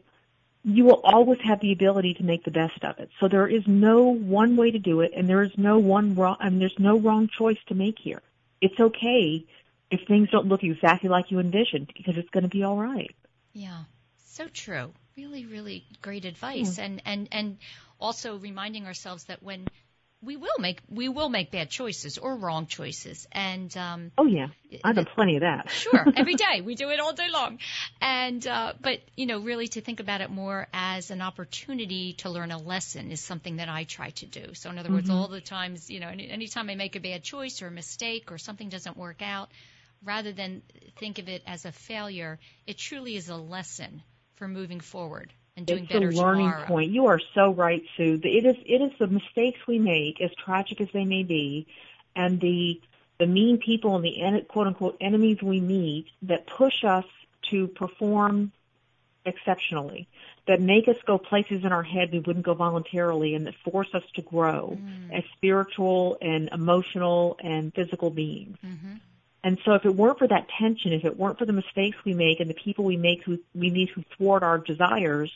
you will always have the ability to make the best of it. So there is no one way to do it, and there is no one wrong, and there's no wrong choice to make here. It's okay if things don't look exactly like you envisioned, because it's going to be all right. Yeah, so true. Really, really great advice, hmm. and and and also reminding ourselves that when we will make we will make bad choices or wrong choices. And um oh yeah. I've done plenty of that. Sure. Every day. We do it all day long. And uh but you know really to think about it more as an opportunity to learn a lesson is something that i try to do. So in other words Mm-hmm. all the times you know any anytime i make a bad choice or a mistake or something doesn't work out rather than think of it as a failure it truly is a lesson for moving forward and doing it's better a learning tomorrow point. You are so right, Sue. It is it is the mistakes we make, as tragic as they may be, and the the mean people and the en- quote unquote enemies we meet that push us to perform exceptionally, that make us go places in our head we wouldn't go voluntarily, and that force us to grow as spiritual and emotional and physical beings. Mhm. And so if it weren't for that tension, if it weren't for the mistakes we make and the people we make who we meet who thwart our desires,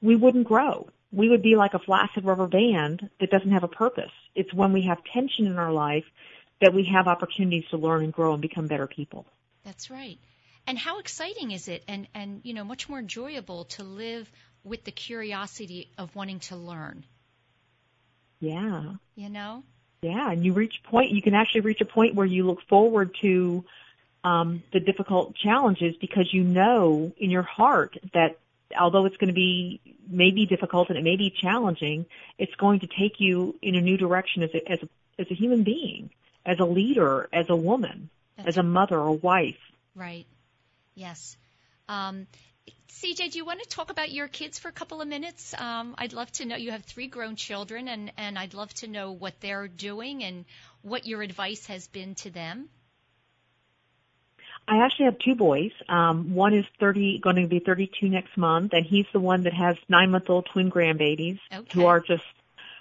we wouldn't grow. We would be like a flaccid rubber band that doesn't have a purpose. It's when we have tension in our life that we have opportunities to learn and grow and become better people. That's right. And how exciting is it and and you know much more enjoyable to live with the curiosity of wanting to learn, Yeah. you know? Yeah, and you reach point, you can actually reach a point where you look forward to um, the difficult challenges because you know in your heart that although it's going to be maybe difficult and it may be challenging, it's going to take you in a new direction as a, as a, as a human being, as a leader, as a woman, That's as a mother or wife. right. Yes. Um CJ, do you want to talk about your kids for a couple of minutes? Um, I'd love to know. You have three grown children, and, and I'd love to know what they're doing and what your advice has been to them. I actually have two boys. Um, one is 30, going to be 32 next month, and he's the one that has nine-month-old twin grandbabies Okay. who are just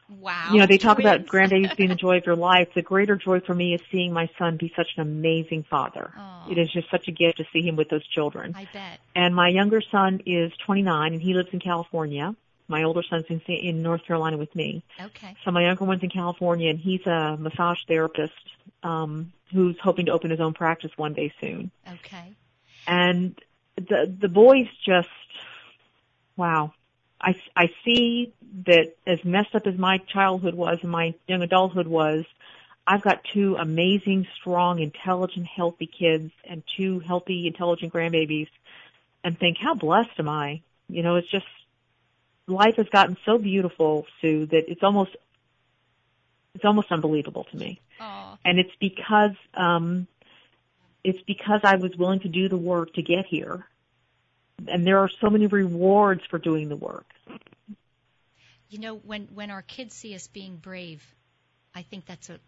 Wow. you know, they talk about twins. grandbabies being the joy of your life. The greater joy for me is seeing my son be such an amazing father. Aw. It is just such a gift to see him with those children. I bet. And my younger son is 29 and he lives in California. My older son's in, in North Carolina with me. Okay. So my younger one's in California and he's a massage therapist, um, who's hoping to open his own practice one day soon. Okay. And the, the boys just, wow. I, I see that as messed up as my childhood was and my young adulthood was, I've got two amazing, strong, intelligent, healthy kids and two healthy, intelligent grandbabies and think, how blessed am I? You know, it's just, life has gotten so beautiful, Sue, that it's almost, it's almost unbelievable to me. Oh, And it's because, um, it's because I was willing to do the work to get here. And there are so many rewards for doing the work. You know, when when our kids see us being brave, I think that's a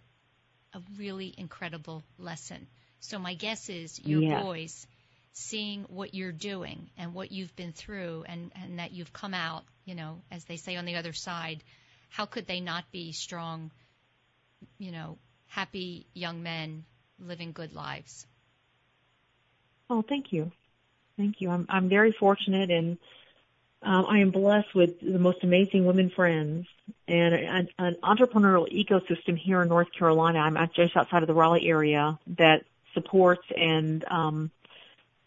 a really incredible lesson. So my guess is your Yes. boys seeing what you're doing and what you've been through and and that you've come out, you know, as they say on the other side, how could they not be strong, you know, happy young men living good lives? Oh, thank you. Thank you. I'm, I'm very fortunate and um, I am blessed with the most amazing women friends and an, an entrepreneurial ecosystem here in North Carolina. I'm just outside of the Raleigh area that supports and um,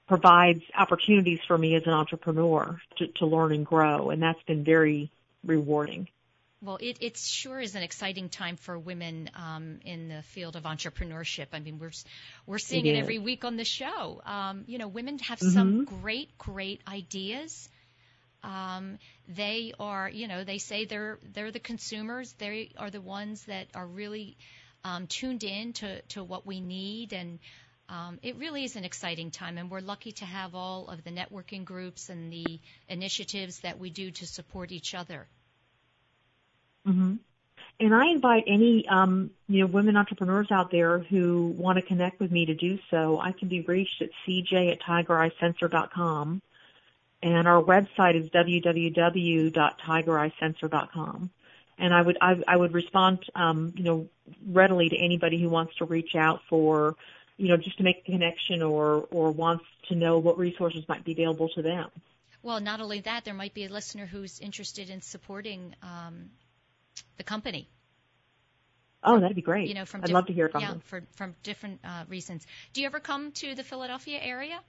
provides opportunities for me as an entrepreneur to, to learn and grow, and that's been very rewarding. Well, it, it sure is an exciting time for women um, in the field of entrepreneurship. I mean, we're we're seeing It it, every week on the show. Um, you know, women have some Mhm. great, great ideas. Um, they are, you know, they say they're they're the consumers. They are the ones that are really um, tuned in to to what we need, and um, it really is an exciting time. And we're lucky to have all of the networking groups and the initiatives that we do to support each other. hmm And I invite any, um, you know, women entrepreneurs out there who want to connect with me to do so. I can be reached at cj at tigereyesensor.com. And our website is www.tigereyesensor.com. And I would, I, I would respond, um, you know, readily to anybody who wants to reach out for, you know, just to make a connection or, or wants to know what resources might be available to them. Well, not only that, there might be a listener who's interested in supporting um, the company. Oh, that'd be great. You know, from I'd love to hear from yeah, them. for, from different uh, reasons. Do you ever come to the Philadelphia area?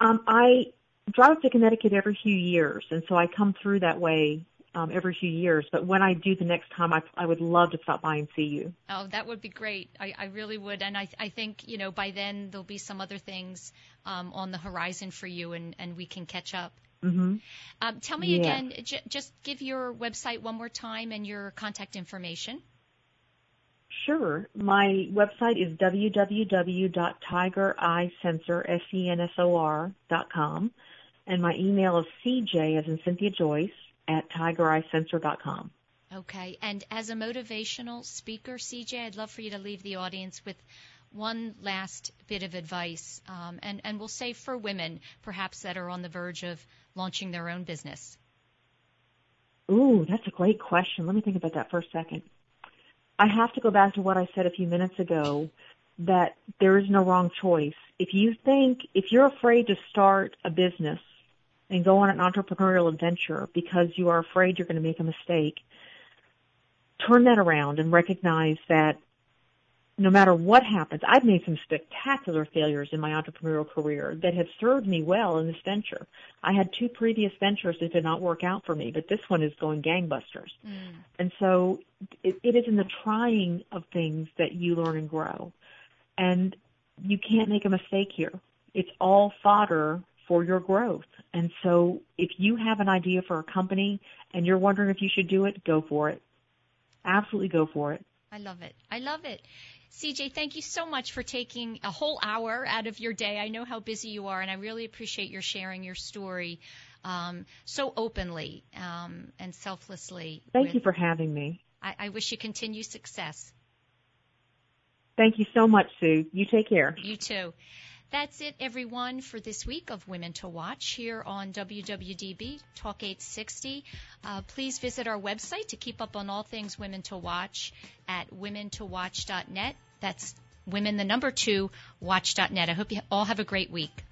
Um, I drive to Connecticut every few years, and so I come through that way um, every few years. But when I do the next time, I, I would love to stop by and see you. Oh, that would be great. I, I really would, and I, I think you know by then there'll be some other things um, on the horizon for you, and, and we can catch up. Mm-hmm. Um, tell me Yeah. again, j- just give your website one more time and your contact information. Sure. My website is www.tigereyesensor, and my email is cj, as in Cynthia Joyce, at tigereyesensor.com. Okay, and as a motivational speaker, CJ, I'd love for you to leave the audience with one last bit of advice, um, and and we'll say for women, perhaps that are on the verge of launching their own business. Ooh, that's a great question. Let me think about that for a second. I have to go back to what I said a few minutes ago that there is no wrong choice. If you think, if you're afraid to start a business and go on an entrepreneurial adventure because you are afraid you're going to make a mistake, turn that around and recognize that no matter what happens, I've made some spectacular failures in my entrepreneurial career that have served me well in this venture. I had two previous ventures that did not work out for me, but this one is going gangbusters. Mm. And so it, it is in the trying of things that you learn and grow. And you can't make a mistake here. It's all fodder for your growth. And so if you have an idea for a company and you're wondering if you should do it, go for it. Absolutely go for it. I love it. I love it. CJ, thank you so much for taking a whole hour out of your day. I know how busy you are, and I really appreciate your sharing your story um, so openly um, and selflessly. Thank with- you for having me. I, I wish you continued success. Thank you so much, Sue. You take care. You too. That's it, everyone, for this week of Women to Watch here on WWDB Talk 860. Uh, please visit our website to keep up on all things Women to Watch at womentowatch.net. That's women, the number two, watch.net. I hope you all have a great week.